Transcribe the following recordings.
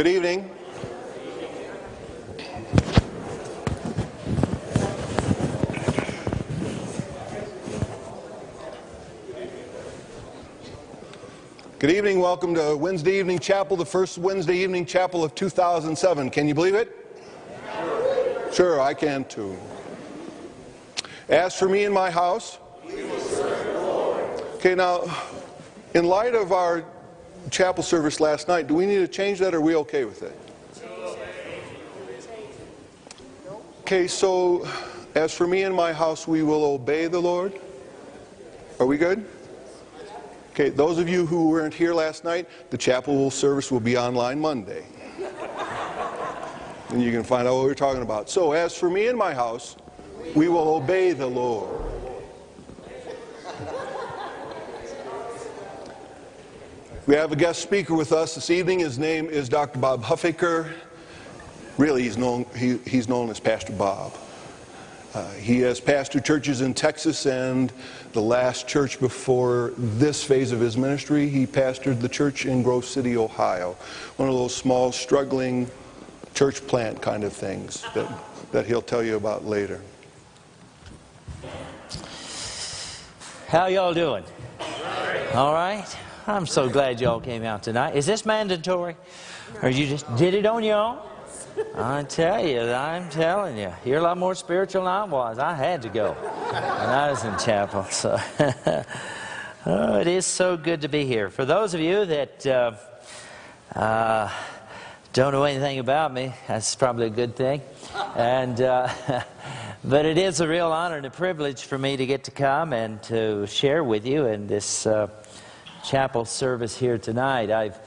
Good evening. Good evening. Welcome to Wednesday Evening Chapel, the first Wednesday Evening Chapel of 2007. Can you believe it? Sure, I can too. As for me and my house, okay, now, in light of our chapel service last night, do we need to change that or are we okay with it? Okay, so as for me and my house, we will obey the Lord. Are we good? Okay, those of you who weren't here last night, the chapel service will be online Monday. and you can find out what we're talking about. So, as for me and my house, we will obey the Lord. We have a guest speaker with us this evening. His name is Dr. Bob Huffaker. Really, he's known, he, he's known as Pastor Bob. Uh, he has pastored churches in Texas, and the last church before this phase of his ministry, he pastored the church in Grove City, Ohio. One of those small, struggling church plant kind of things that, that he'll tell you about later. How y'all doing? All right. I'm so glad y'all came out tonight. Is this mandatory? Or you just did it on your own? I tell you, I'm telling you, you're a lot more spiritual than I was. I had to go when I was in chapel. So oh, it is so good to be here. For those of you that uh, uh, don't know anything about me, that's probably a good thing. And uh, but it is a real honor and a privilege for me to get to come and to share with you in this uh, chapel service here tonight. I've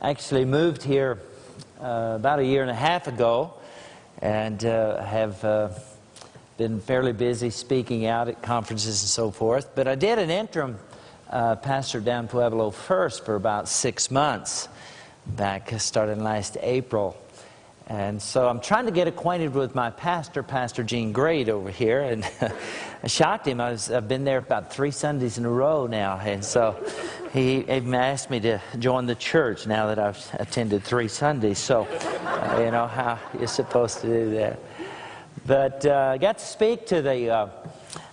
actually moved here uh, about a year and a half ago and uh, have uh, been fairly busy speaking out at conferences and so forth. But I did an interim uh, pastor down Pueblo first for about six months, back starting last April. And so I'm trying to get acquainted with my pastor, Pastor Gene Great, over here. And I shocked him. I have been there about three Sundays in a row now. And so he even asked me to join the church now that I've attended three Sundays. So, uh, you know, how you're supposed to do that. But uh, I got to speak to the. Uh,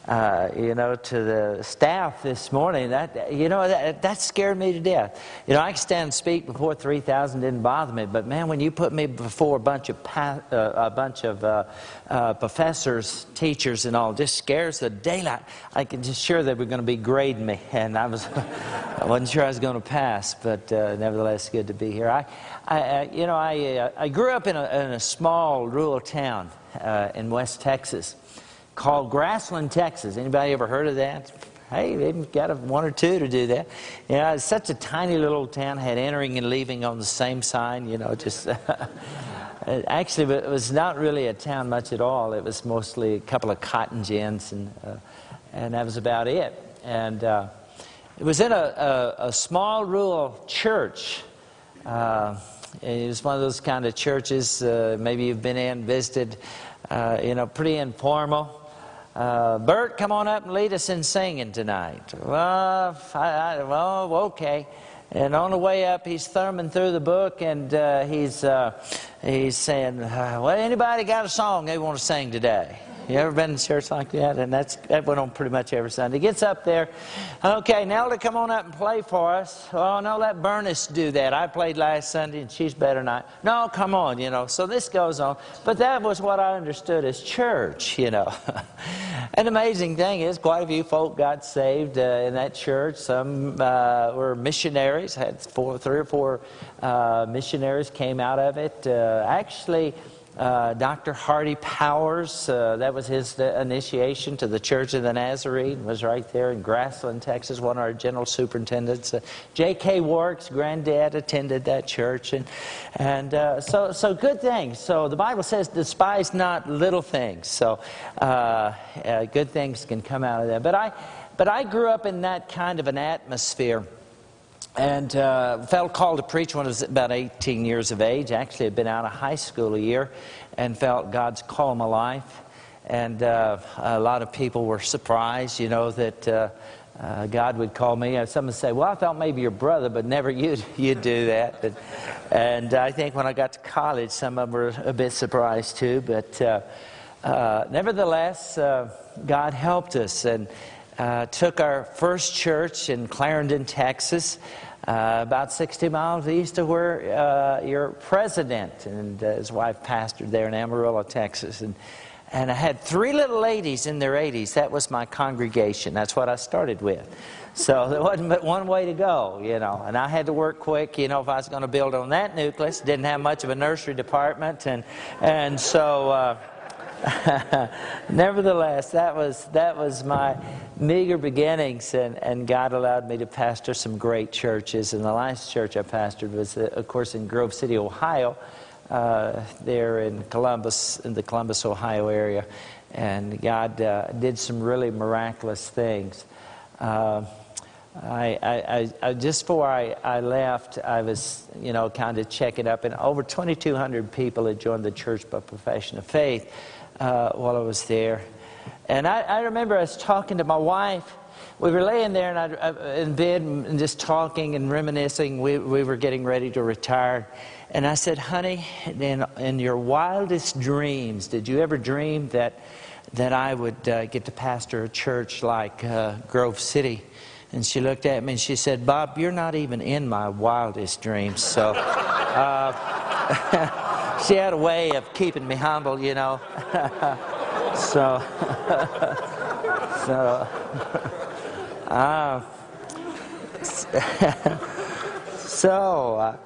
uh, you know, to the staff this morning. That, you know, that, that scared me to death. You know, I could stand and speak before 3,000 didn't bother me, but man, when you put me before a bunch of, pa- uh, a bunch of uh, uh professors, teachers, and all, just scares the daylight. I can just sure they were going to be grading me, and I was, I wasn't sure I was going to pass, but uh, nevertheless, good to be here. I, I you know, I, uh, I grew up in a, in a small rural town in West Texas called Grassland, Texas. Anybody ever heard of that? Hey, they've got a, one or two to do that. You know, it's such a tiny little town, had entering and leaving on the same sign, you know, just. Actually, it was not really a town much at all. It was mostly a couple of cotton gins, and, uh, and that was about it. And uh, it was in a, a, a small rural church. Uh, it was one of those kind of churches, uh, maybe you've been in, visited, uh, you know, pretty informal. Uh, Bert, come on up and lead us in singing tonight. Well, I, I, well, okay. And on the way up, he's thumbing through the book and uh, he's, uh, he's saying, uh, Well, anybody got a song they want to sing today? You ever been in church like that? And that's, that went on pretty much every Sunday. Gets up there. Okay, Nelda, come on up and play for us. Oh, no, let Bernice do that. I played last Sunday and she's better I. No, come on, you know. So this goes on. But that was what I understood as church, you know. An amazing thing is, quite a few folk got saved uh, in that church. Some uh, were missionaries, had four, three or four uh, missionaries came out of it. Uh, actually, uh, Dr. Hardy Powers, uh, that was his initiation to the Church of the Nazarene, was right there in Grassland, Texas, one of our general superintendents. Uh, J.K. Warrick's, granddad, attended that church. And, and uh, so, so good things. So the Bible says, despise not little things. So uh, uh, good things can come out of that. But I, but I grew up in that kind of an atmosphere and uh, felt called to preach when I was about 18 years of age. Actually, had been out of high school a year and felt God's call my life. And uh, a lot of people were surprised, you know, that uh, uh, God would call me. Some would say, "Well, I thought maybe your brother, but never you'd you'd do that." But, and I think when I got to college, some of them were a bit surprised too. But uh, uh nevertheless, uh, God helped us and uh, took our first church in Clarendon, Texas. about 60 miles east of where your president and his wife pastored there in Amarillo, Texas. And and I had three little ladies in their 80s. That was my congregation. That's what I started with. So there wasn't but one way to go, you know. And I had to work quick, you know, if I was going to build on that nucleus. Didn't have much of a nursery department, and and so. Uh, nevertheless, that was that was my meager beginnings, and, and God allowed me to pastor some great churches. And the last church I pastored was, uh, of course, in Grove City, Ohio uh, there in Columbus, in the Columbus, Ohio area. And God uh, did some really miraculous things. Uh, I, I, I, just before I, I left, I was, you know, kind of checking up, and over 2,200 people had joined the church by profession of faith uh, while I was there. And I, I remember I was talking to my wife. We were laying there and I, in bed and just talking and reminiscing. We, we were getting ready to retire. And I said, honey, in, in your wildest dreams, did you ever dream that, that I would uh, get to pastor a church like uh, Grove City? And she looked at me and she said, Bob, you're not even in my wildest dreams. So uh, she had a way of keeping me humble, you know. so, so, uh, so, uh,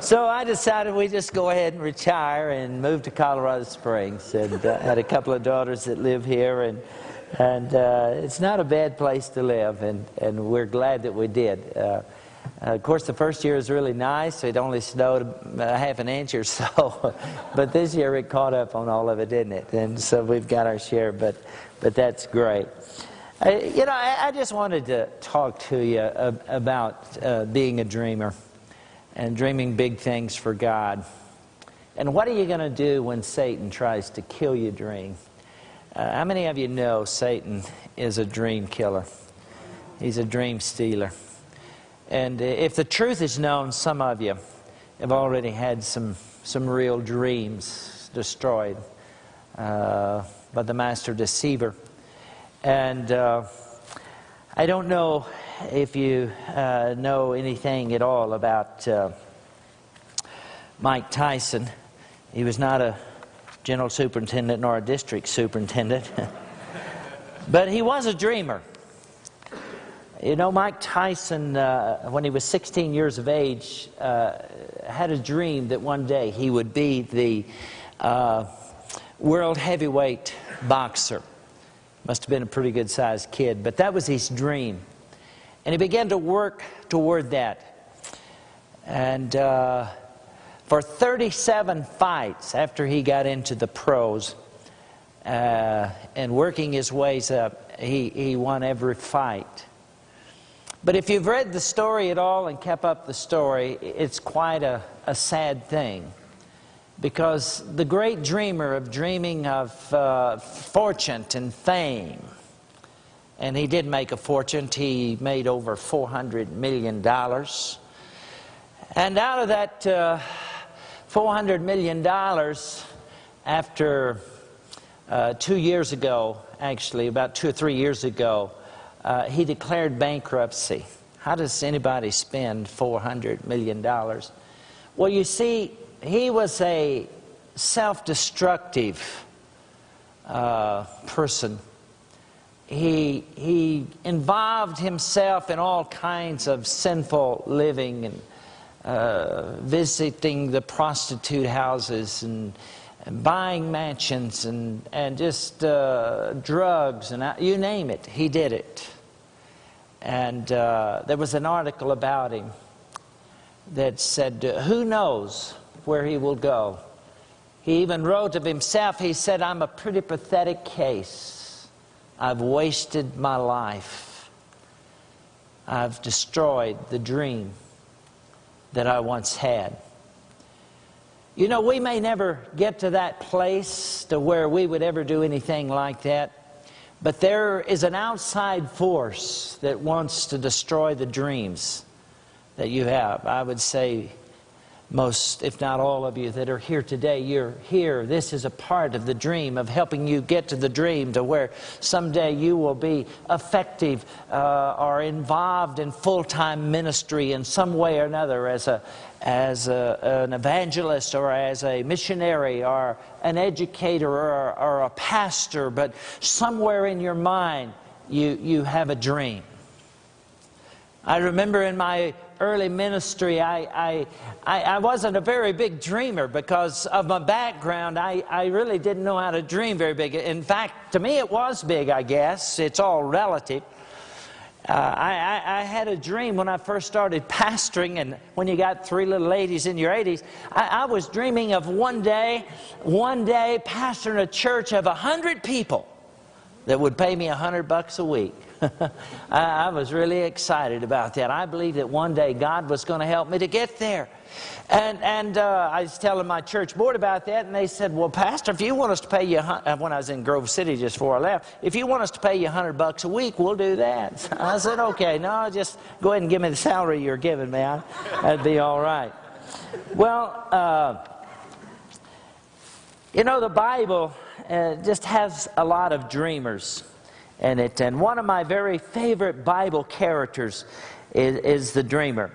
so I decided we just go ahead and retire and move to Colorado Springs. And uh, had a couple of daughters that live here, and and uh, it's not a bad place to live, and and we're glad that we did. Uh, of course, the first year was really nice. It only snowed a half an inch or so, but this year it caught up on all of it, didn't it? And so we've got our share, but but that's great. I, you know, I, I, just wanted to talk to you about uh, being a dreamer and dreaming big things for God. And what are you going to do when Satan tries to kill your dream? Uh, how many of you know Satan is a dream killer? He's a dream stealer. And if the truth is known, some of you have already had some, some real dreams destroyed uh, by the master deceiver. And uh, I don't know if you uh, know anything at all about uh, Mike Tyson, he was not a general superintendent nor a district superintendent, but he was a dreamer. You know, Mike Tyson, uh, when he was 16 years of age, uh, had a dream that one day he would be the uh, world heavyweight boxer. Must have been a pretty good sized kid, but that was his dream. And he began to work toward that. And uh, for 37 fights after he got into the pros uh, and working his ways up, he, he won every fight. But if you've read the story at all and kept up the story, it's quite a, a sad thing. Because the great dreamer of dreaming of uh, fortune and fame and he did make a fortune. He made over $400 million. And out of that uh, $400 million, after uh, two years ago, actually, about two or three years ago, uh, he declared bankruptcy. How does anybody spend $400 million? Well, you see, he was a self destructive uh, person he, he involved himself in all kinds of sinful living and uh, visiting the prostitute houses and, and buying mansions and, and just uh, drugs and you name it, he did it. And uh, there was an article about him that said, Who knows where he will go? He even wrote of himself, he said, I'm a pretty pathetic case. I've wasted my life. I've destroyed the dream that I once had. You know, we may never get to that place to where we would ever do anything like that, But there is an outside force that wants to destroy the dreams that you have. I would say most, if not all of you that are here today, you're here. This is a part of the dream of helping you get to the dream to where someday you will be effective uh, or involved in full time ministry in some way or another as, a, as a, an evangelist or as a missionary or an educator or, or a pastor, but somewhere in your mind you, you have a dream. I remember in my early ministry, I, I, I, I, wasn't a very big dreamer because of my background. I, I really didn't know how to dream very big. In fact, to me, it was big, I guess. It's all relative. Uh, I, I, had a dream when I first started pastoring, and when you got three little ladies in your 80s, I, I was dreaming of one day, one day pastoring a church of 100 people that would pay me 100 bucks a week. I, I was really excited about that. I believed that one day God was going to help me to get there. And, and uh, I was telling my church board about that, and they said, Well, Pastor, if you want us to pay you, uh, when I was in Grove City just before I left, if you want us to pay you 100 bucks a week, we'll do that. I said, Okay, no, just go ahead and give me the salary you're giving me. That'd be all right. Well, uh, you know, the Bible uh, just has a lot of dreamers in it. And one of my very favorite Bible characters is, is the dreamer.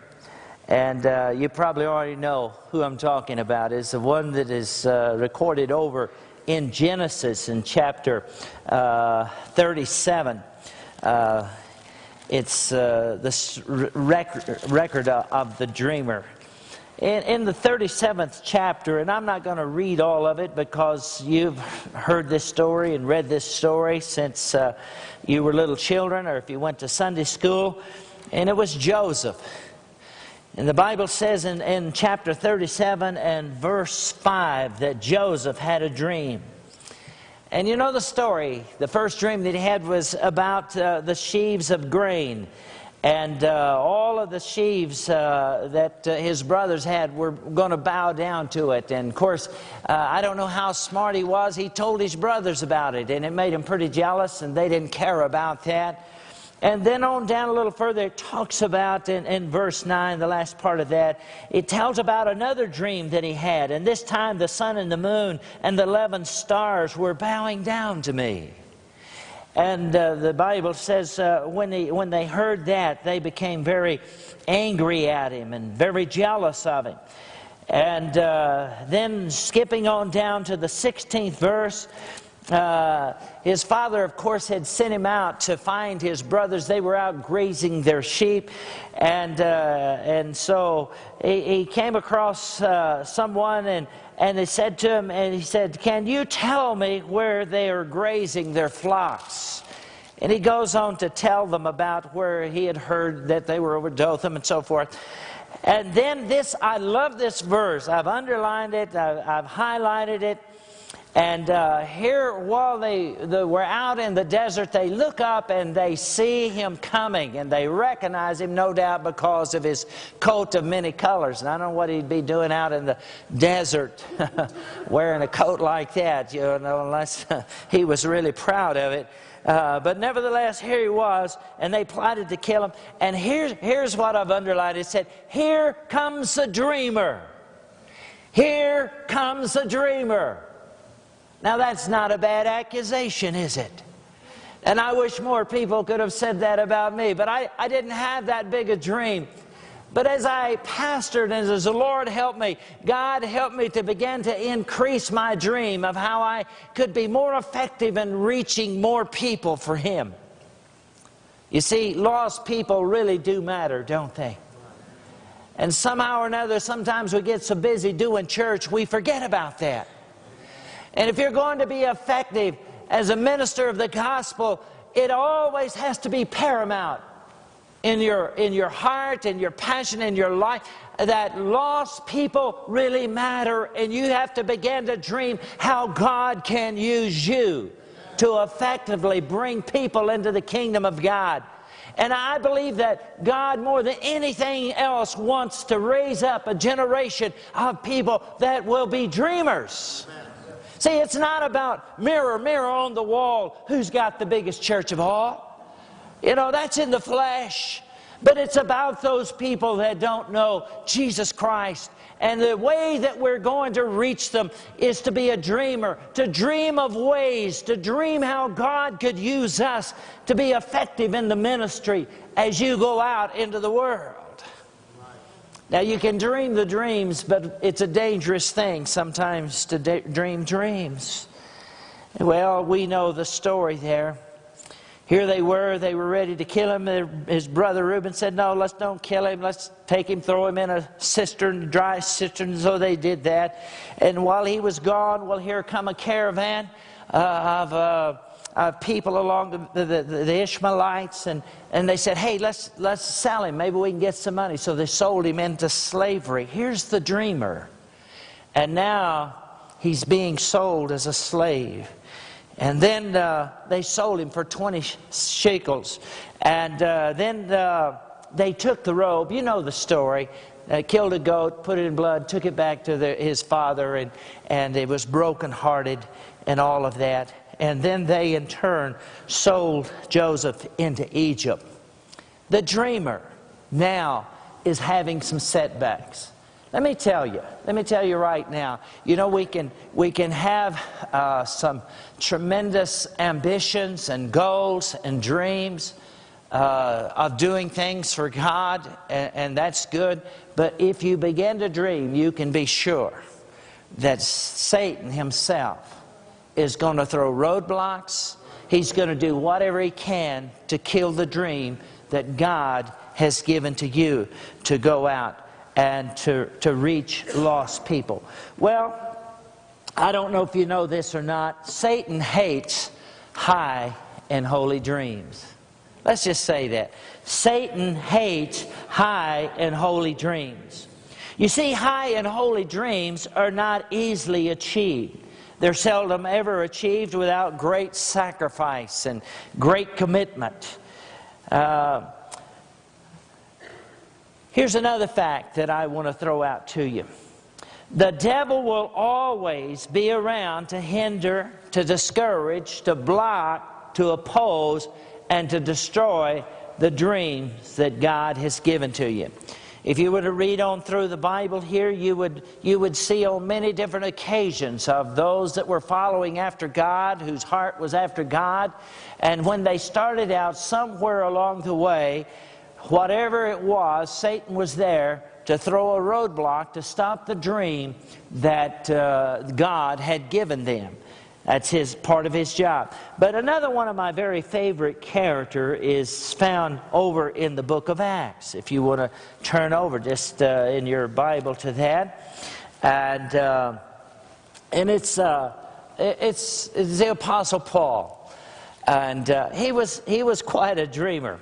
And uh, you probably already know who I'm talking about. Is the one that is uh, recorded over in Genesis in chapter uh, 37. Uh, it's uh, the rec- record of the dreamer. In, in, the 37th chapter, and I'm not going to read all of it because you've heard this story and read this story since uh, you were little children or if you went to Sunday school, and it was Joseph. And the Bible says in, in chapter 37 and verse 5 that Joseph had a dream. And you know the story. The first dream that he had was about uh, the sheaves of grain. And uh, all of the sheaves uh, that uh, his brothers had were going to bow down to it. And of course, uh, I don't know how smart he was. He told his brothers about it, and it made him pretty jealous, and they didn't care about that. And then on down a little further, it talks about in, in verse 9, the last part of that, it tells about another dream that he had. And this time, the sun and the moon and the 11 stars were bowing down to me. And uh, the Bible says uh, when, they, when they heard that, they became very angry at him and very jealous of him. And uh, then skipping on down to the 16th verse, uh, his father, of course, had sent him out to find his brothers. They were out grazing their sheep. And, uh, and so he, he, came across uh, someone and, and they said to him, and he said, Can you tell me where they are grazing their flocks? And he goes on to tell them about where he had heard that they were over Dothan and so forth. And then this, I love this verse. I've underlined it, I've, I've highlighted it. And uh, here, while they, they were out in the desert, they look up and they see him coming, and they recognize him, no doubt, because of his coat of many colors. And I don't know what he'd be doing out in the desert wearing a coat like that, you know, unless he was really proud of it. Uh, but nevertheless, here he was, and they plotted to kill him. And here's, here's what I've underlined it said, Here comes the dreamer. Here comes the dreamer. Now, that's not a bad accusation, is it? And I wish more people could have said that about me, but I, I didn't have that big a dream. But as I pastored and as the Lord helped me, God helped me to begin to increase my dream of how I could be more effective in reaching more people for Him. You see, lost people really do matter, don't they? And somehow or another, sometimes we get so busy doing church, we forget about that. And if you're going to be effective as a minister of the gospel, it always has to be paramount in your, in your heart and your passion in your life that lost people really matter, and you have to begin to dream how God can use you to effectively bring people into the kingdom of God. And I believe that God, more than anything else, wants to raise up a generation of people that will be dreamers. See, it's not about mirror, mirror on the wall, who's got the biggest church of all. You know, that's in the flesh. But it's about those people that don't know Jesus Christ. And the way that we're going to reach them is to be a dreamer, to dream of ways, to dream how God could use us to be effective in the ministry as you go out into the world. Now, you can dream the dreams, but it's a dangerous thing sometimes to dream dreams. Well, we know the story there. Here they were, they were ready to kill him. His brother Reuben said, No, let's don't kill him. Let's take him, throw him in a cistern, dry cistern. So they did that. And while he was gone, well, here come a caravan uh, of, uh, of people along the, the, the, Ishmaelites. And, and they said, Hey, let's, let's sell him. Maybe we can get some money. So they sold him into slavery. Here's the dreamer. And now he's being sold as a slave. And then uh, they sold him for 20 shekels. And uh, then uh, they took the robe. You know the story. Killed a goat, put it in blood, took it back to the, his father, and, and it was brokenhearted and all of that. And then they, in turn, sold Joseph into Egypt. The dreamer now is having some setbacks. Let me tell you, let me tell you right now, you know, we can, we can have uh, some tremendous ambitions and goals and dreams uh, of doing things for God, and, and that's good. But if you begin to dream, you can be sure that Satan himself is going to throw roadblocks. He's going to do whatever he can to kill the dream that God has given to you to go out and to, to reach lost people. Well, I don't know if you know this or not. Satan hates high and holy dreams. Let's just say that. Satan hates high and holy dreams. You see, high and holy dreams are not easily achieved. They're seldom ever achieved without great sacrifice and great commitment. Uh, Here's another fact that I want to throw out to you. The devil will always be around to hinder, to discourage, to block, to oppose, and to destroy the dreams that God has given to you. If you were to read on through the Bible here, you would, you would see on many different occasions of those that were following after God, whose heart was after God. And when they started out somewhere along the way, whatever it was, Satan was there to throw a roadblock to stop the dream that uh, God had given them. That's his part of his job. But another one of my very favorite character is found over in the book of Acts. If you want to turn over just uh, in your Bible to that, and uh, and it's, uh, it's it's the Apostle Paul, and uh, he was he was quite a dreamer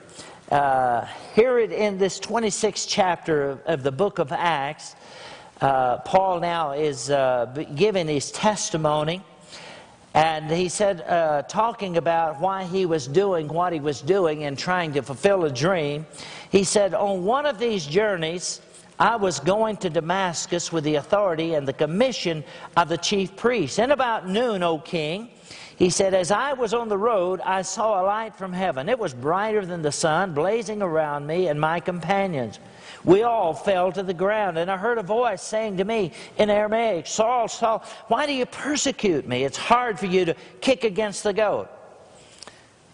uh, here in this 26th chapter of, of the book of Acts, uh, Paul now is giving his testimony. And he said, uh, talking about why he was doing what he was doing and trying to fulfill a dream, he said, On one of these journeys, I was going to Damascus with the authority and the commission of the chief priest. And about noon, O king, he said, As I was on the road, I saw a light from heaven. It was brighter than the sun, blazing around me and my companions. We all fell to the ground, and I heard a voice saying to me in Aramaic, Saul, Saul, why do you persecute me? It's hard for you to kick against the goat.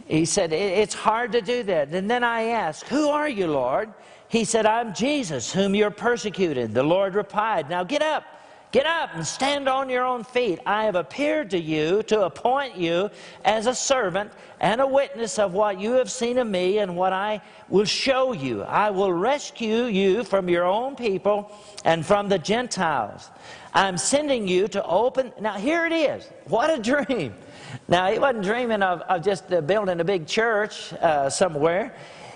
He said, It's hard to do that. And then I asked, Who are you, Lord? He said, I'm Jesus, whom you're persecuted. The Lord replied, Now get up. Get up and stand on your own feet. I have appeared to you to appoint you as a servant and a witness of what you have seen of me and what I will show you. I will rescue you from your own people and from the Gentiles. I'm sending you to open. Now, here it is. What a dream. Now, he wasn't dreaming of, of just uh, building a big church uh, somewhere.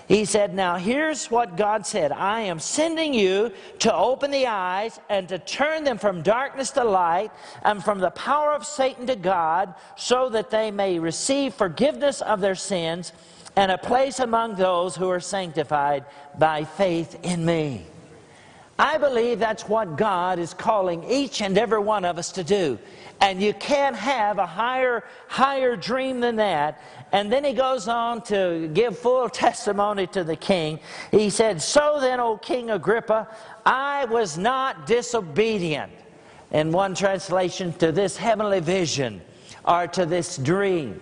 He said, Now here's what God said I am sending you to open the eyes and to turn them from darkness to light and from the power of Satan to God, so that they may receive forgiveness of their sins and a place among those who are sanctified by faith in me. I believe that's what God is calling each and every one of us to do. And you can't have a higher, higher dream than that. And then he goes on to give full testimony to the king. He said, So then, O King Agrippa, I was not disobedient. In one translation, to this heavenly vision or to this dream.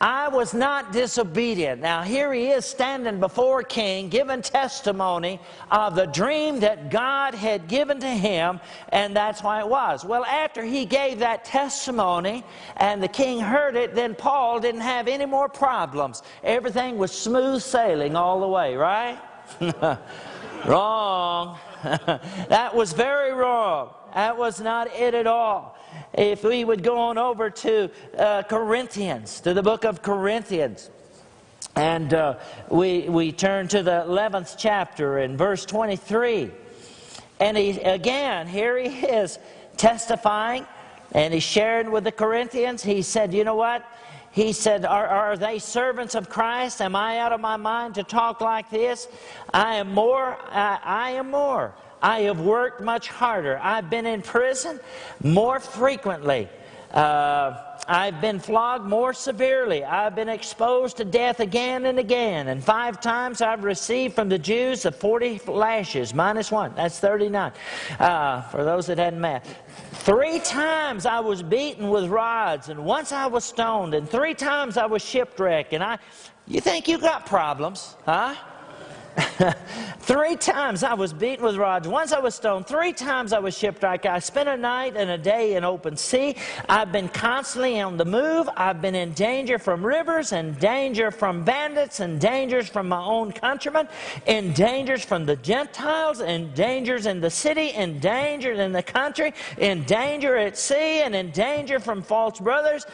I was not disobedient. Now, here he is standing before king, giving testimony of the dream that God had given to him, and that's why it was. Well, after he gave that testimony and the king heard it, then Paul didn't have any more problems. Everything was smooth sailing all the way, right? wrong. that was very wrong. That was not it at all if we would go on over to uh, Corinthians, to the book of Corinthians, and uh, we, we turn to the 11th chapter in verse 23. And he, again, here he is testifying and he's sharing with the Corinthians. He said, You know what? He said, are, are they servants of Christ? Am I out of my mind to talk like this? I am more. I, I am more. I have worked much harder. I've been in prison more frequently. Uh, I've been flogged more severely. I've been exposed to death again and again. And five times I've received from the Jews the 40 lashes, minus one. That's 39, uh, for those that hadn't math. Three times I was beaten with rods, and once I was stoned, and three times I was shipwrecked. And I, you think you got problems, huh? three times I was beaten with rods. Once I was stoned. Three times I was shipwrecked. I spent a night and a day in open sea. I've been constantly on the move. I've been in danger from rivers and danger from bandits and dangers from my own countrymen, in dangers from the Gentiles, in dangers in the city, in danger in the country, in danger at sea, and in danger from false brothers.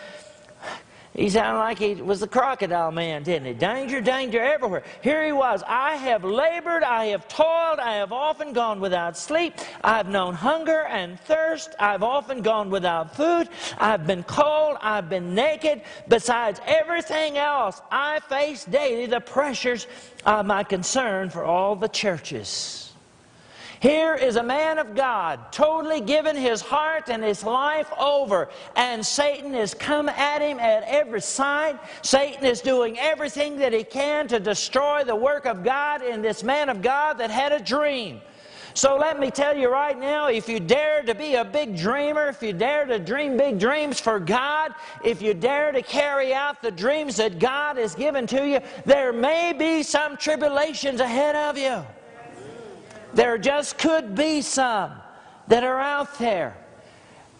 He sounded like he was the crocodile man, didn't he? Danger, danger everywhere. Here he was. I have labored, I have toiled, I have often gone without sleep. I've known hunger and thirst. I've often gone without food. I've been cold, I've been naked. Besides everything else, I face daily the pressures of my concern for all the churches. Here is a man of God, totally given his heart and his life over, and Satan has come at him at every side. Satan is doing everything that he can to destroy the work of God in this man of God that had a dream. So let me tell you right now if you dare to be a big dreamer, if you dare to dream big dreams for God, if you dare to carry out the dreams that God has given to you, there may be some tribulations ahead of you. There just could be some that are out there.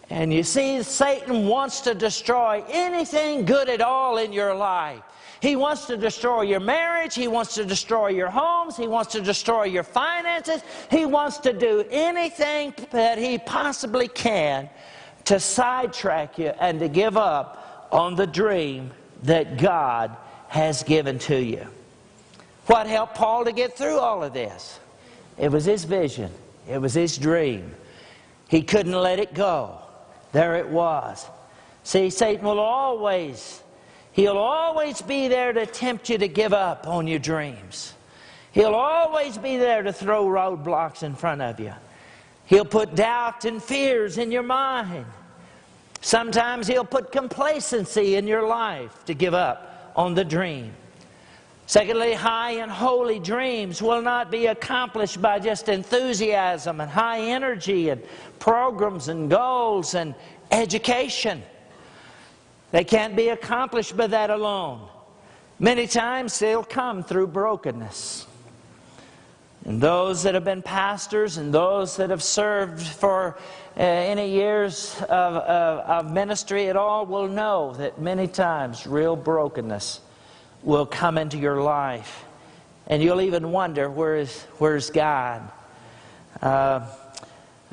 And you see, Satan wants to destroy anything good at all in your life. He wants to destroy your marriage. He wants to destroy your homes. He wants to destroy your finances. He wants to do anything that he possibly can to sidetrack you and to give up on the dream that God has given to you. What helped Paul to get through all of this? It was his vision, it was his dream. He couldn't let it go. There it was. See, Satan will always, he'll always be there to tempt you to give up on your dreams. He'll always be there to throw roadblocks in front of you. He'll put doubt and fears in your mind. Sometimes he'll put complacency in your life to give up on the dream. Secondly, high and holy dreams will not be accomplished by just enthusiasm and high energy and programs and goals and education. They can't be accomplished by that alone. Many times they'll come through brokenness. And those that have been pastors and those that have served for uh, any years of, of, of ministry at all will know that many times real brokenness will come into your life. And you'll even wonder, where's, where's God? Uh,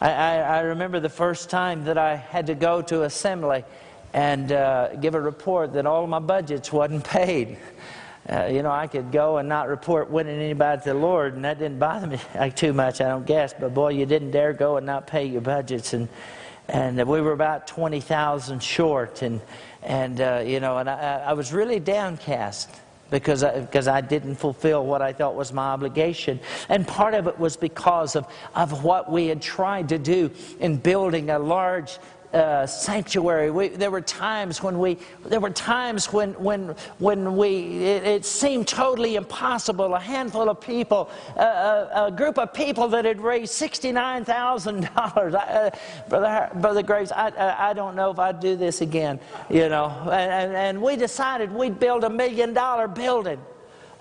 I, I, remember the first time that I had to go to assembly and uh, give a report that all my budgets wasn't paid. Uh, you know, I could go and not report winning anybody to the Lord, and that didn't bother me too much, I don't guess. But boy, you didn't dare go and not pay your budgets, and and we were about twenty thousand short, and and uh, you know, and I, I was really downcast. because I, because I didn't fulfill what I thought was my obligation. And part of it was because of, of what we had tried to do in building a large uh, sanctuary. We, there were times when we, there were times when, when, when we, it, it seemed totally impossible. A handful of people, uh, a, a, group of people that had raised $69,000. Uh, Brother, Brother Graves, I, I, I, don't know if I'd do this again, you know. And, and we decided we'd build a million dollar building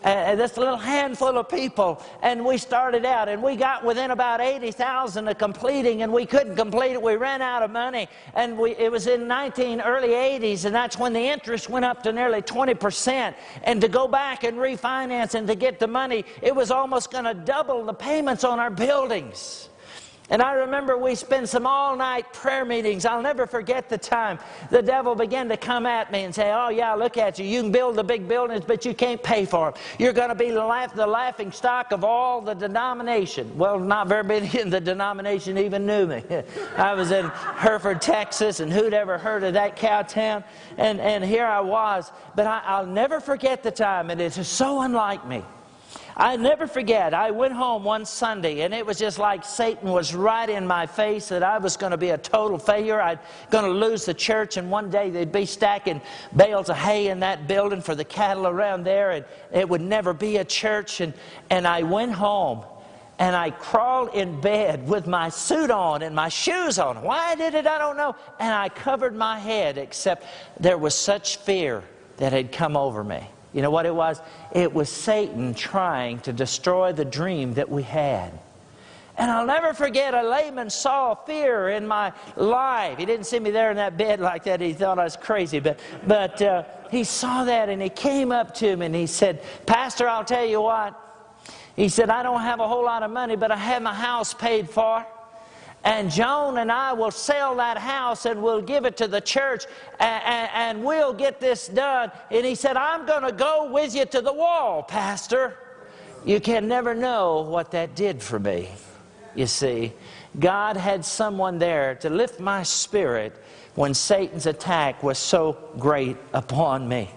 and this little handful of people and we started out and we got within about 80,000 of completing and we couldn't complete it. We ran out of money and we, it was in 19 early 80s and that's when the interest went up to nearly 20% and to go back and refinance and to get the money it was almost going to double the payments on our buildings and I remember we spent some all night prayer meetings. I'll never forget the time the devil began to come at me and say, Oh, yeah, look at you. You can build the big buildings, but you can't pay for them. You're going to be the, laugh- the laughing stock of all the denomination. Well, not very many in the denomination even knew me. I was in Hereford, Texas, and who'd ever heard of that cow town? And, and here I was. But I, I'll never forget the time, and it's so unlike me. I never forget, I went home one Sunday and it was just like Satan was right in my face that I was going to be a total failure. I'm going to lose the church, and one day they'd be stacking bales of hay in that building for the cattle around there, and it would never be a church. And, and I went home and I crawled in bed with my suit on and my shoes on. Why I did it, I don't know. And I covered my head, except there was such fear that had come over me. You know what it was? It was Satan trying to destroy the dream that we had. And I'll never forget, a layman saw fear in my life. He didn't see me there in that bed like that. He thought I was crazy. But, but uh, he saw that and he came up to me and he said, Pastor, I'll tell you what. He said, I don't have a whole lot of money, but I have my house paid for. And Joan and I will sell that house and we'll give it to the church and, and, and we'll get this done. And he said, I'm going to go with you to the wall, Pastor. You can never know what that did for me. You see, God had someone there to lift my spirit when Satan's attack was so great upon me.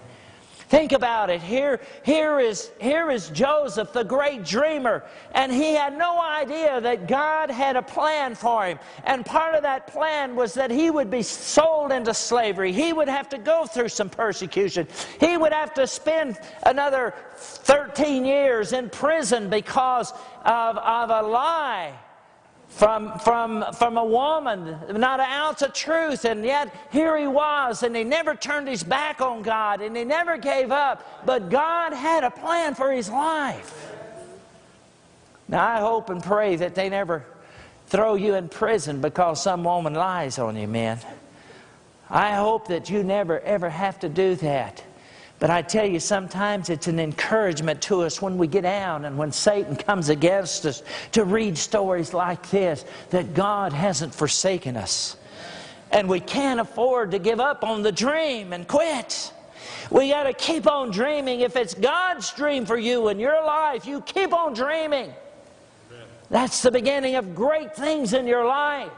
Think about it. Here, here, is, here is Joseph, the great dreamer, and he had no idea that God had a plan for him. And part of that plan was that he would be sold into slavery. He would have to go through some persecution. He would have to spend another 13 years in prison because of, of a lie from, from, from a woman, not an ounce of truth. And yet here he was, and he never turned his back on God, and he never gave up. But God had a plan for his life. Now, I hope and pray that they never throw you in prison because some woman lies on you, man. I hope that you never, ever have to do that. But I tell you, sometimes it's an encouragement to us when we get down and when Satan comes against us to read stories like this that God hasn't forsaken us. And we can't afford to give up on the dream and quit. We got to keep on dreaming. If it's God's dream for you in your life, you keep on dreaming. That's the beginning of great things in your life.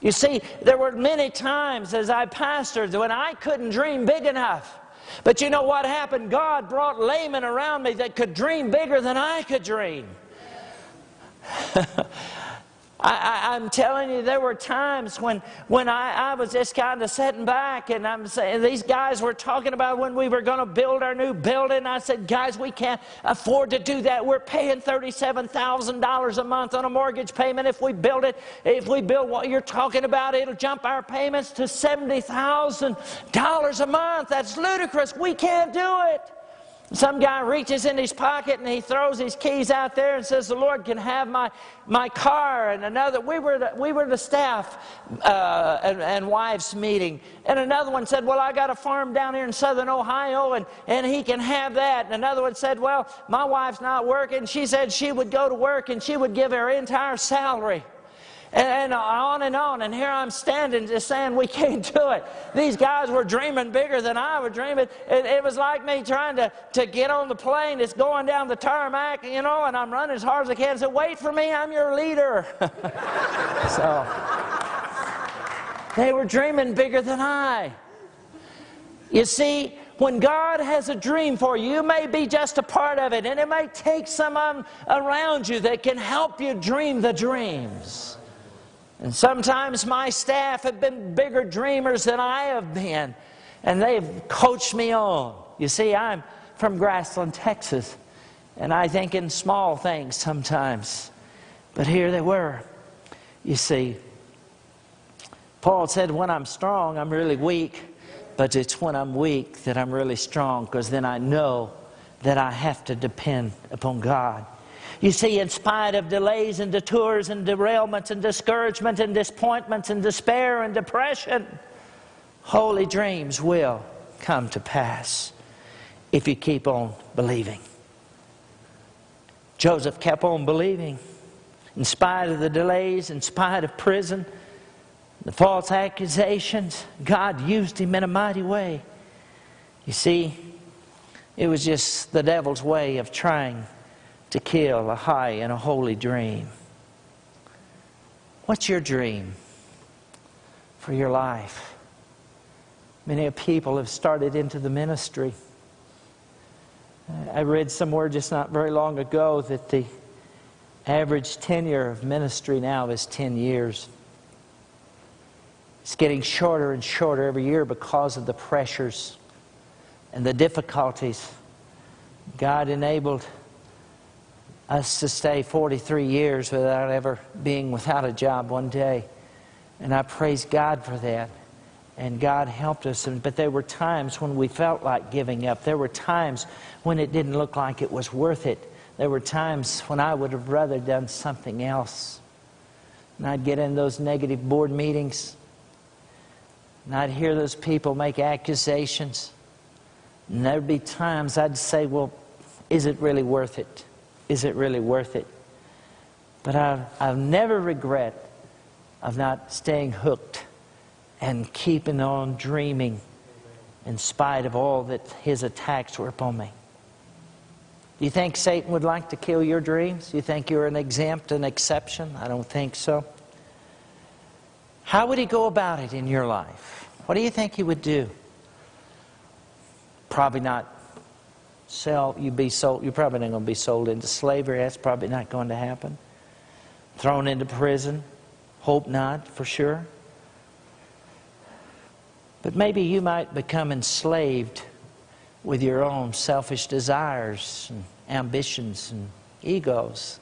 You see, there were many times as I pastored when I couldn't dream big enough. But you know what happened? God brought laymen around me that could dream bigger than I could dream. I, am telling you, there were times when, when I, I was just kind of sitting back and I'm saying, these guys were talking about when we were going to build our new building. I said, guys, we can't afford to do that. We're paying $37,000 a month on a mortgage payment. If we build it, if we build what you're talking about, it'll jump our payments to $70,000 a month. That's ludicrous. We can't do it. Some guy reaches in his pocket and he throws his keys out there and says, The Lord can have my, my car. And another, we were the, we were the staff uh, and, and wives meeting. And another one said, Well, I got a farm down here in southern Ohio and, and he can have that. And another one said, Well, my wife's not working. She said she would go to work and she would give her entire salary and, on and on. And here I'm standing just saying we can't do it. These guys were dreaming bigger than I was dreaming. It, it was like me trying to, to get on the plane that's going down the tarmac, you know, and I'm running as hard as I can. So wait for me, I'm your leader. so they were dreaming bigger than I. You see, when God has a dream for you, you may be just a part of it, and it may take someone around you that can help you dream the dreams. And sometimes my staff have been bigger dreamers than I have been, and they've coached me on. You see, I'm from Grassland, Texas, and I think in small things sometimes. But here they were. You see, Paul said, When I'm strong, I'm really weak, but it's when I'm weak that I'm really strong, because then I know that I have to depend upon God. You see, in spite of delays and detours and derailments and discouragement and disappointments and despair and depression, holy dreams will come to pass if you keep on believing. Joseph kept on believing in spite of the delays, in spite of prison, the false accusations. God used him in a mighty way. You see, it was just the devil's way of trying to kill a high and a holy dream. What's your dream for your life? Many people have started into the ministry. I read somewhere just not very long ago that the average tenure of ministry now is 10 years. It's getting shorter and shorter every year because of the pressures and the difficulties. God enabled us to stay 43 years without ever being without a job one day. And I praise God for that. And God helped us. But there were times when we felt like giving up. There were times when it didn't look like it was worth it. There were times when I would have rather done something else. And I'd get in those negative board meetings. And I'd hear those people make accusations. And there'd be times I'd say, well, is it really worth it? Is it really worth it? But I've, I've never regret of not staying hooked and keeping on dreaming in spite of all that his attacks were upon me. Do you think Satan would like to kill your dreams? Do you think you're an exempt, an exception? I don't think so. How would he go about it in your life? What do you think he would do? Probably not sell you be sold you're probably not going to be sold into slavery. That's probably not going to happen. Thrown into prison. Hope not for sure. But maybe you might become enslaved with your own selfish desires and ambitions and egos.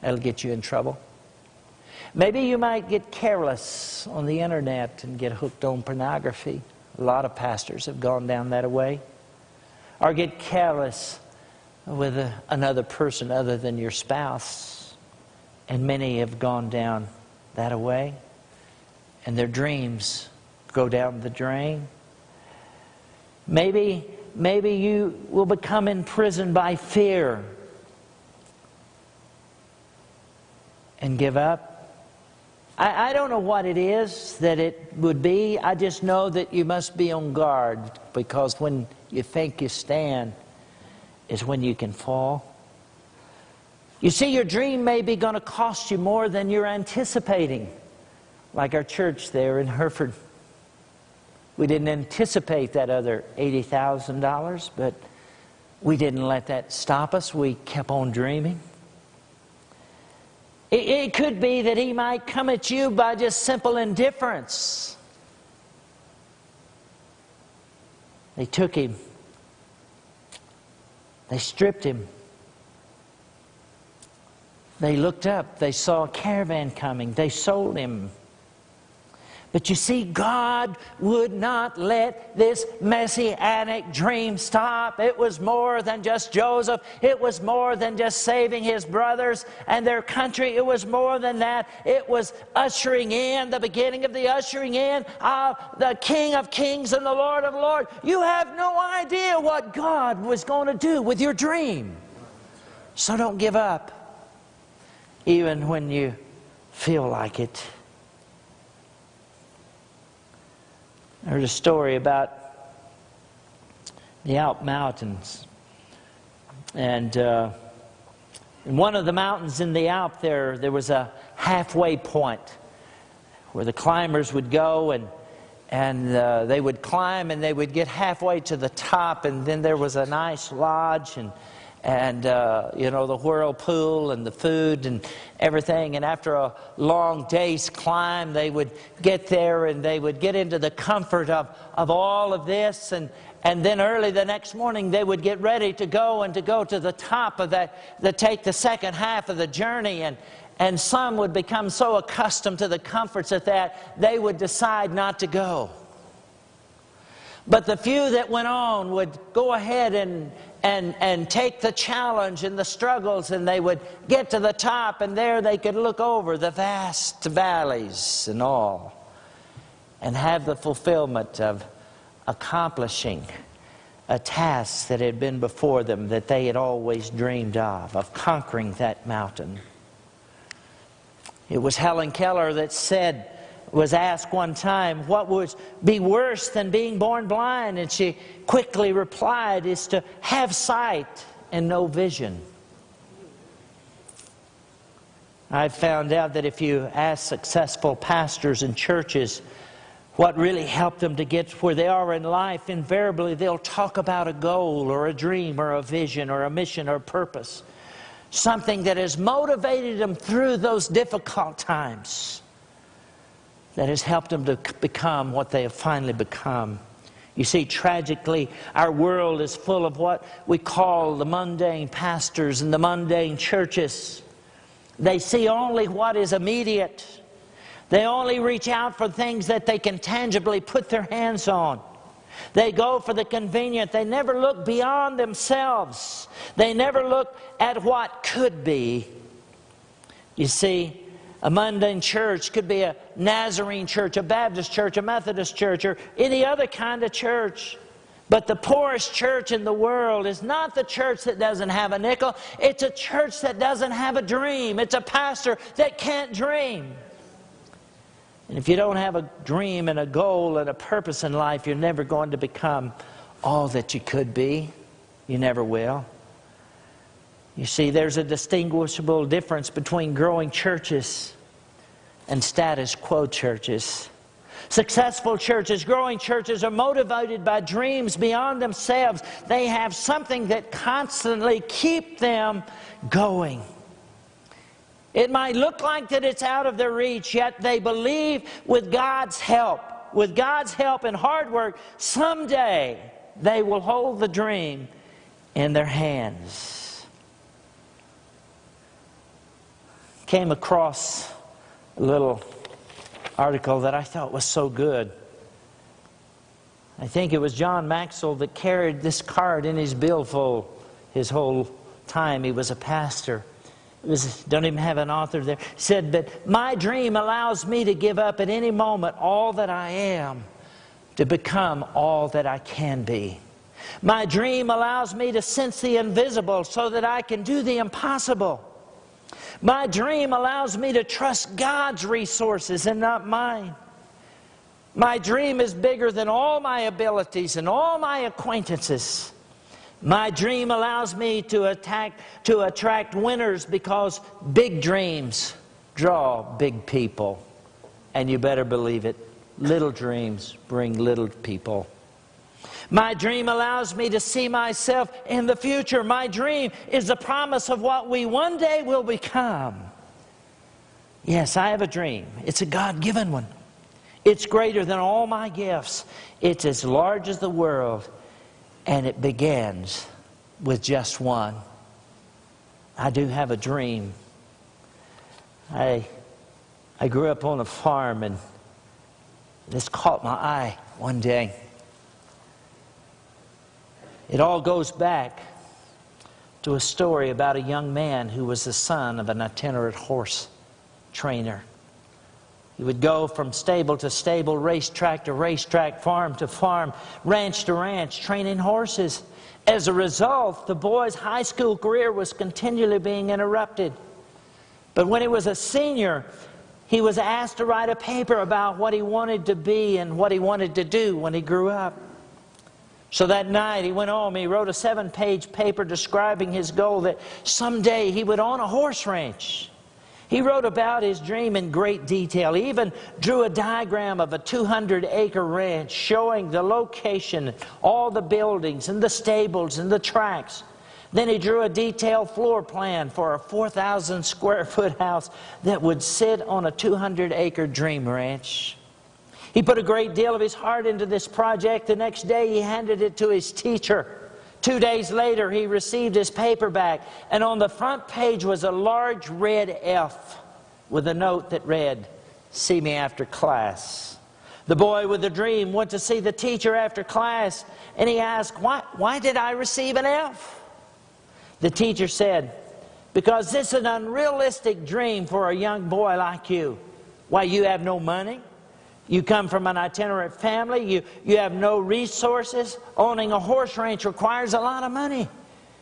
That'll get you in trouble. Maybe you might get careless on the internet and get hooked on pornography. A lot of pastors have gone down that way or get careless with a, another person other than your spouse. And many have gone down that way, and their dreams go down the drain. Maybe, maybe you will become imprisoned by fear and give up. I, I don't know what it is that it would be. I just know that you must be on guard because when you think you stand is when you can fall. You see, your dream may be going to cost you more than you're anticipating, like our church there in Hereford. We didn't anticipate that other $80,000, but we didn't let that stop us. We kept on dreaming. It, it could be that he might come at you by just simple indifference. They took him, they stripped him. They looked up, they saw a caravan coming, they sold him. But you see, God would not let this messianic dream stop. It was more than just Joseph. It was more than just saving his brothers and their country. It was more than that. It was ushering in the beginning of the ushering in of the King of Kings and the Lord of Lords. You have no idea what God was going to do with your dream. So don't give up, even when you feel like it. I heard a story about the Alp Mountains. And uh, in one of the mountains in the Alp, there, there was a halfway point where the climbers would go and, and uh, they would climb and they would get halfway to the top, and then there was a nice lodge and and uh, you know the whirlpool and the food and everything. And after a long day's climb they would get there and they would get into the comfort of, of all of this. And and then early the next morning they would get ready to go and to go to the top of that to take the second half of the journey. And and some would become so accustomed to the comforts of that they would decide not to go but the few that went on would go ahead and, and, and take the challenge and the struggles, and they would get to the top, and there they could look over the vast valleys and all, and have the fulfillment of accomplishing a task that had been before them that they had always dreamed of, of conquering that mountain. It was Helen Keller that said, was asked one time, What would be worse than being born blind? And she quickly replied, Is to have sight and no vision. I've found out that if you ask successful pastors and churches what really helped them to get where they are in life, invariably they'll talk about a goal or a dream or a vision or a mission or a purpose. Something that has motivated them through those difficult times that has helped them to become what they have finally become. You see, tragically, our world is full of what we call the mundane pastors and the mundane churches. They see only what is immediate. They only reach out for things that they can tangibly put their hands on. They go for the convenient. They never look beyond themselves. They never look at what could be. You see, a mundane church could be a Nazarene church, a Baptist church, a Methodist church, or any other kind of church. But the poorest church in the world is not the church that doesn't have a nickel. It's a church that doesn't have a dream. It's a pastor that can't dream. And if you don't have a dream and a goal and a purpose in life, you're never going to become all that you could be. You never will. You see, there's a distinguishable difference between growing churches and status quo churches. Successful churches, growing churches are motivated by dreams beyond themselves. They have something that constantly keep them going. It might look like that it's out of their reach, yet they believe with God's help, with God's help and hard work, someday they will hold the dream in their hands. Came across little article that I thought was so good. I think it was John Maxwell that carried this card in his billfold his whole time he was a pastor. It was, don't even have an author there. He said, But my dream allows me to give up at any moment all that I am to become all that I can be. My dream allows me to sense the invisible so that I can do the impossible. My dream allows me to trust God's resources and not mine. My dream is bigger than all my abilities and all my acquaintances. My dream allows me to, attack, to attract winners because big dreams draw big people. And you better believe it. Little dreams bring little people. My dream allows me to see myself in the future. My dream is the promise of what we one day will become. Yes, I have a dream. It's a God given one. It's greater than all my gifts. It's as large as the world. And it begins with just one. I do have a dream. I, I grew up on a farm and this caught my eye one day. It all goes back to a story about a young man who was the son of an itinerant horse trainer. He would go from stable to stable, racetrack to racetrack, farm to farm, ranch to ranch, training horses. As a result, the boy's high school career was continually being interrupted. But when he was a senior, he was asked to write a paper about what he wanted to be and what he wanted to do when he grew up. So that night he went home, he wrote a seven page paper describing his goal that someday he would own a horse ranch. He wrote about his dream in great detail. He even drew a diagram of a 200 acre ranch showing the location, all the buildings, and the stables, and the tracks. Then he drew a detailed floor plan for a 4,000 square foot house that would sit on a 200 acre dream ranch. He put a great deal of his heart into this project. The next day, he handed it to his teacher. Two days later, he received his paperback, and on the front page was a large red F with a note that read, See me after class. The boy with the dream went to see the teacher after class, and he asked, Why, why did I receive an F? The teacher said, Because this is an unrealistic dream for a young boy like you. Why, you have no money? You come from an itinerant family, you, you have no resources. Owning a horse ranch requires a lot of money.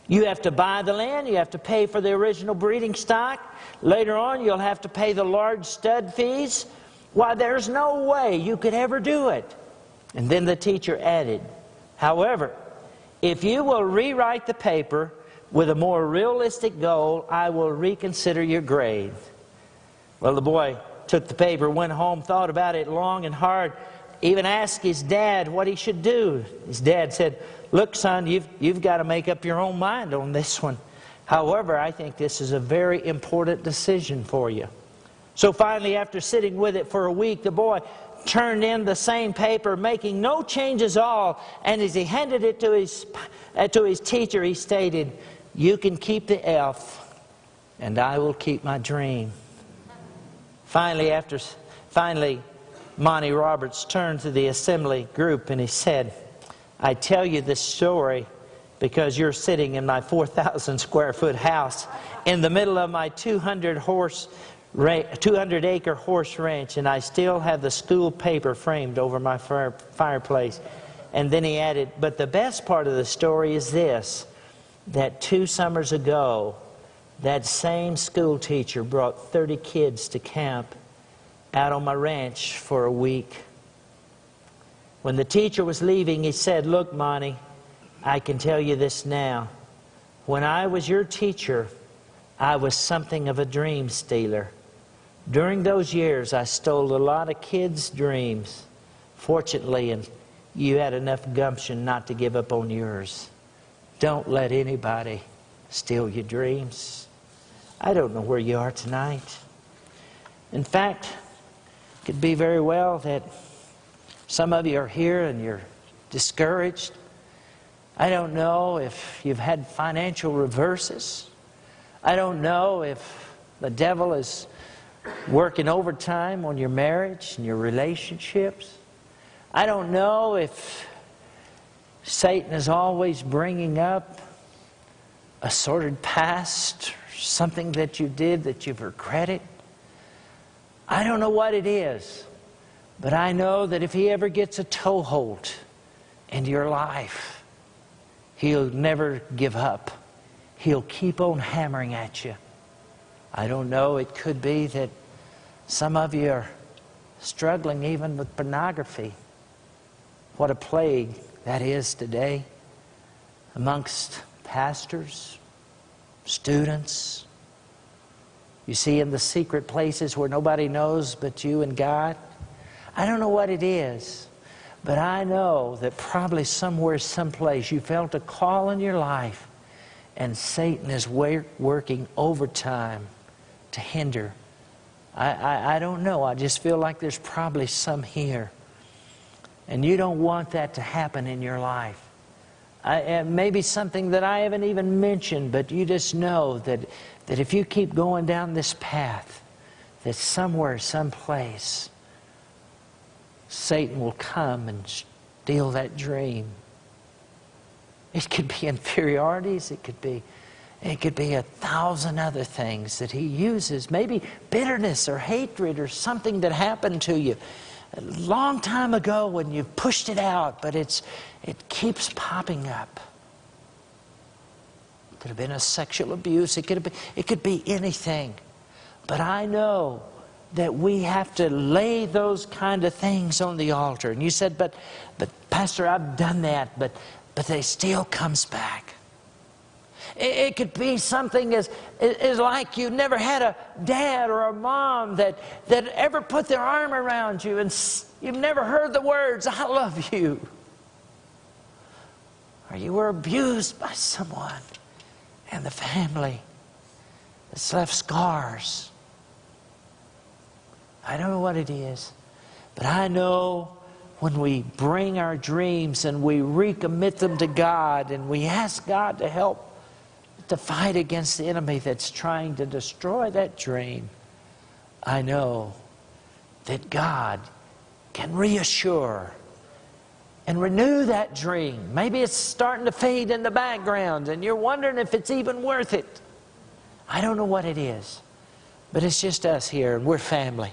You have to buy the land, you have to pay for the original breeding stock. Later on, you'll have to pay the large stud fees. Why, there's no way you could ever do it. And then the teacher added, However, if you will rewrite the paper with a more realistic goal, I will reconsider your grade. Well, the boy took the paper, went home, thought about it long and hard, even asked his dad what he should do. His dad said, Look, son, you've, you've got to make up your own mind on this one. However, I think this is a very important decision for you. So finally, after sitting with it for a week, the boy turned in the same paper, making no changes at all. And as he handed it to his, uh, to his teacher, he stated, You can keep the F, and I will keep my dream. Finally, after finally, Monty Roberts turned to the assembly group and he said, I tell you this story because you're sitting in my 4,000 square foot house in the middle of my 200 horse 200 acre horse ranch, and I still have the school paper framed over my fireplace. And then he added, But the best part of the story is this that two summers ago, that same school teacher brought 30 kids to camp out on my ranch for a week. When the teacher was leaving, he said, Look, Monty, I can tell you this now. When I was your teacher, I was something of a dream stealer. During those years, I stole a lot of kids' dreams. Fortunately, and you had enough gumption not to give up on yours. Don't let anybody steal your dreams. I don't know where you are tonight. In fact, it could be very well that some of you are here and you're discouraged. I don't know if you've had financial reverses. I don't know if the devil is working overtime on your marriage and your relationships. I don't know if Satan is always bringing up a sordid past something that you did that you've regretted. I don't know what it is, but I know that if he ever gets a toehold into your life, he'll never give up. He'll keep on hammering at you. I don't know, it could be that some of you are struggling even with pornography. What a plague that is today amongst pastors, students. You see, in the secret places where nobody knows but you and God. I don't know what it is, but I know that probably somewhere, someplace, you felt a call in your life, and Satan is working overtime to hinder. I, I, I don't know. I just feel like there's probably some here. And you don't want that to happen in your life. Uh, maybe something that I haven't even mentioned, but you just know that, that if you keep going down this path, that somewhere, someplace, Satan will come and steal that dream. It could be inferiorities, it could be it could be a thousand other things that he uses, maybe bitterness or hatred or something that happened to you a long time ago when you pushed it out, but it's, it keeps popping up. It could have been a sexual abuse, it could, have been, it could be anything. But I know that we have to lay those kind of things on the altar. And you said, but, but Pastor, I've done that, but, but they still comes back. It, could be something as, as like you never had a dad or a mom that, that ever put their arm around you and you've never heard the words, I love you. Or you were abused by someone and the family that's left scars. I don't know what it is, but I know when we bring our dreams and we recommit them to God and we ask God to help to fight against the enemy that's trying to destroy that dream, I know that God can reassure and renew that dream. Maybe it's starting to fade in the background and you're wondering if it's even worth it. I don't know what it is, but it's just us here and we're family.